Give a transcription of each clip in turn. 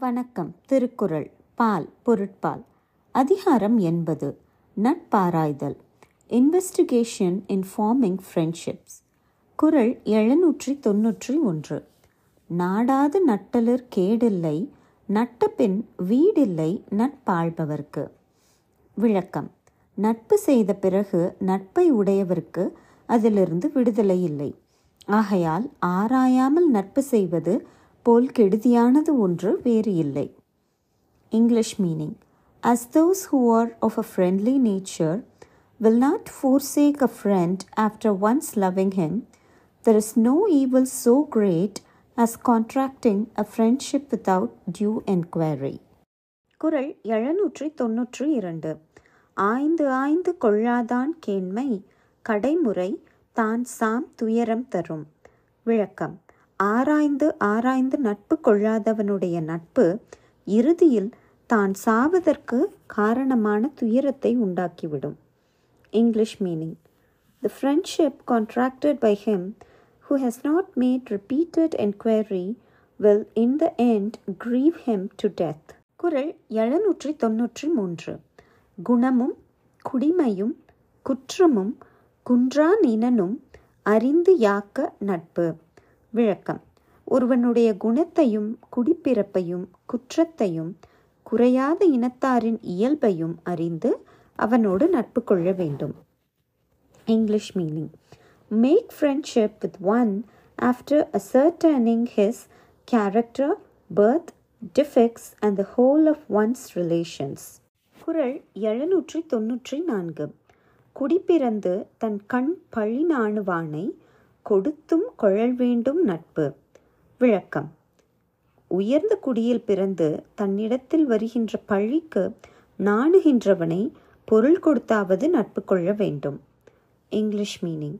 வணக்கம். திருக்குறள். பால் பொருட்பால். அதிகாரம் எண்பது. நட்பாராய்தல். இன்வெஸ்டிகேஷன் இன் ஃபார்மிங் ஃப்ரெண்ட்ஷிப்ஸ் குறள் எழுநூற்றி தொன்னூற்றி ஒன்று. நாடாது நட்டலர் கேடில்லை நட்டபின் வீடில்லை நட்பாழ்பவர்க்கு. விளக்கம். நட்பு செய்த பிறகு நட்பை உடையவர்க்கு அதிலிருந்து விடுதலை இல்லை. ஆகையால் ஆராயாமல் நட்பு செய்வது போல் கெடுதியானது ஒன்று வேறு இல்லை English meaning as those who are of a friendly nature will not forsake a friend after once loving him, there is no evil so great as contracting a friendship without due enquiry. குறள் எழுநூற்றி தொன்னூற்றி இரண்டு ஆய்ந்து ஆய்ந்து கொள்ளாதான் கேண்மை கடைமுறை தான் சாம் துயரம் தரும் விளக்கம் ஆராய்ந்து ஆராய்ந்து நட்பு கொள்ளாதவனுடைய நட்பு இறுதியில் தான் சாவதற்கு காரணமான துயரத்தை உண்டாக்கிவிடும். English meaning the friendship contracted by him who has not made repeated enquiry will in the end grieve him to death. குரல் எழுநூற்றி தொன்னூற்றி மூன்று குணமும் குடிமையும் குற்றமும் குன்றா நினனும் அறிந்து யாக்க நட்பு. விளக்கம். ஒருவனுடைய குணத்தையும் குடிப்பிறப்பையும் குற்றத்தையும் குறையாத இனத்தாரின் இயல்பையும் அறிந்து அவனோடு நட்பு கொள்ள வேண்டும். English meaning make friendship with one after ascertaining his character birth defects and the whole of one's relations குரல் எழுநூற்றி தொன்னூற்றி நான்கு. குடிப்பிறந்து தன் கண் பழி நாணுவானை கொடுத்தும் கொழல் வேண்டும் நட்பு. விளக்கம். உயர்ந்த குடியில் பிறந்து தன்னிடத்தில் வருகின்ற பழிக்கு நாணுகின்றவனை பொருள் கொடுத்தாவது நட்பு கொள்ள வேண்டும். English meaning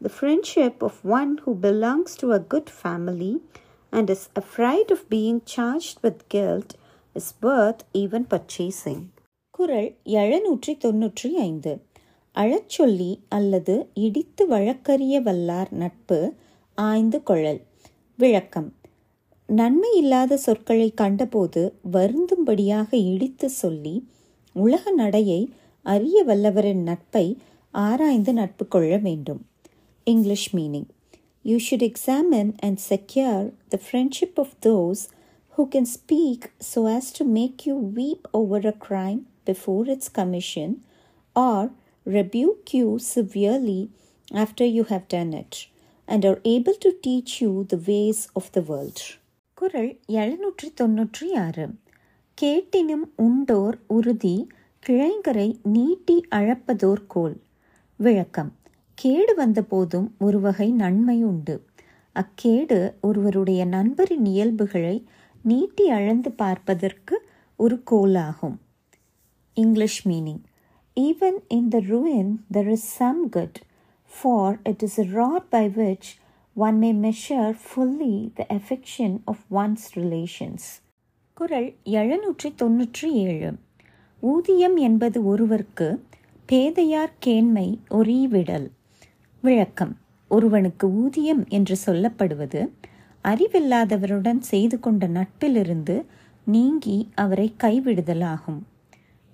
the friendship of one who belongs to a good family and is afraid of being charge with guilt is worth even purchasing குரல் எழுநூற்றி தொன்னூற்றி ஐந்து. அழச்சொல்லி அல்லது இடித்து வழக்கறிய வல்லார் நட்பு ஆய்ந்து கொள்ளல். விளக்கம். நன்மை இல்லாத சொற்களை கண்டபோது வருந்தும்படியாக இடித்து சொல்லி உலக நடையை அறிய வல்லவரின் நட்பை ஆராய்ந்து நட்பு கொள்ள வேண்டும். English meaning you should examine and secure the friendship of those who can speak so as to make you weep over a crime before its commission or rebuke you severely after you have done it and are able to teach you the ways of the world. குரல் எழுநூற்றி தொன்னூற்றி ஆறு கேட்டினும் உண்டோர் உறுதி கிளைங்கரை நீட்டி அழப்பதோர் கோல். விளக்கம். கேடு வந்தபோதும் ஒரு வகை நன்மை உண்டு. அக்கேடு ஒருவருடைய நண்பரின் இயல்புகளை நீட்டி அளந்து பார்ப்பதற்கு ஒரு கோலாகும். English meaning. Even in the ruin there is some good for it is a rod by which one may measure fully the affection of one's relations. குரல் எழுநூற்றி தொன்னூற்றி ஏழு ஊதியம் என்பது ஒருவருக்கு பேதையார் கேண்மை ஒரீவிடல். விளக்கம். ஒருவனுக்கு ஊதியம் என்று சொல்லப்படுவது அறிவில்லாதவருடன் செய்து கொண்ட நட்பிலிருந்து நீங்கி அவரை கைவிடுதலாகும்.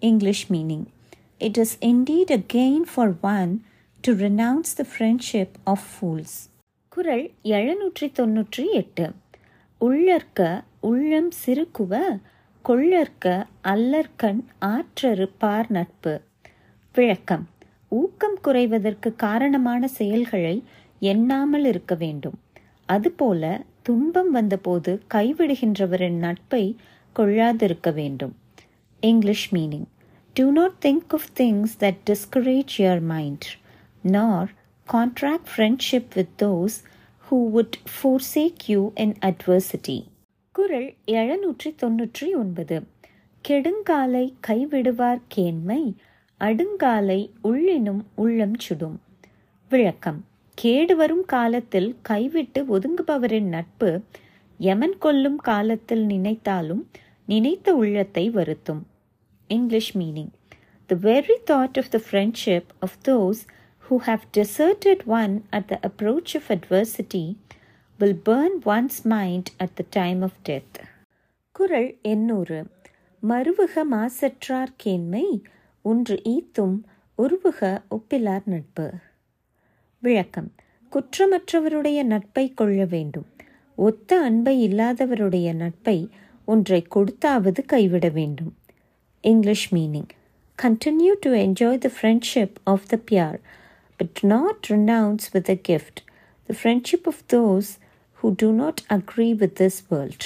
English meaning. It is indeed a gain for one to renounce the friendship of fools குறள் எழுநூற்றி தொன்னூற்றி எட்டு உள்ளற்க உள்ளம் சிறுகுவ கொள்ளற்க அல்லற்கண் ஆற்றரு பார் நட்பு. விளக்கம். ஊக்கம் குறைவதற்கு காரணமான செயல்களை எண்ணாமல் இருக்க வேண்டும். அதுபோல துன்பம் வந்தபோது கைவிடுகின்றவரின் நட்பை கொள்ளாதிருக்க வேண்டும். English meaning. Do not think of things that discourage your mind, nor contract friendship with those who would forsake you in adversity. குரல் எழுநூற்றி தொன்னூற்றி ஒன்பது கெடுங்காலை கைவிடுவார் கேண்மை அடுங்காலை உள்ளினும் உள்ளம் சுடும். விளக்கம். கேடு வரும் காலத்தில் கைவிட்டு ஒதுங்குபவரின் நட்பு யமன் கொல்லும் காலத்தில் நினைத்தாலும் நினைத்த உள்ளத்தை வருத்தும். English meaning. The very thought of the friendship of those who have deserted one at the approach of adversity will burn one's mind at the time of death. குறள் எண்ணூறு மருவுக மாசற்றார் கேண்மை ஒன்று ஈத்தும் உருவுக ஒப்பிலார் நட்பு விளக்கம் குற்றமற்றவருடைய நட்பை கொள்ள வேண்டும் ஒத்த அன்பை இல்லாதவருடைய நட்பை ஒன்றை கொடுத்தாவது கைவிட வேண்டும் English meaning. Continue to enjoy the friendship of the pure, but do not renounce with a gift the friendship of those who do not agree with this world.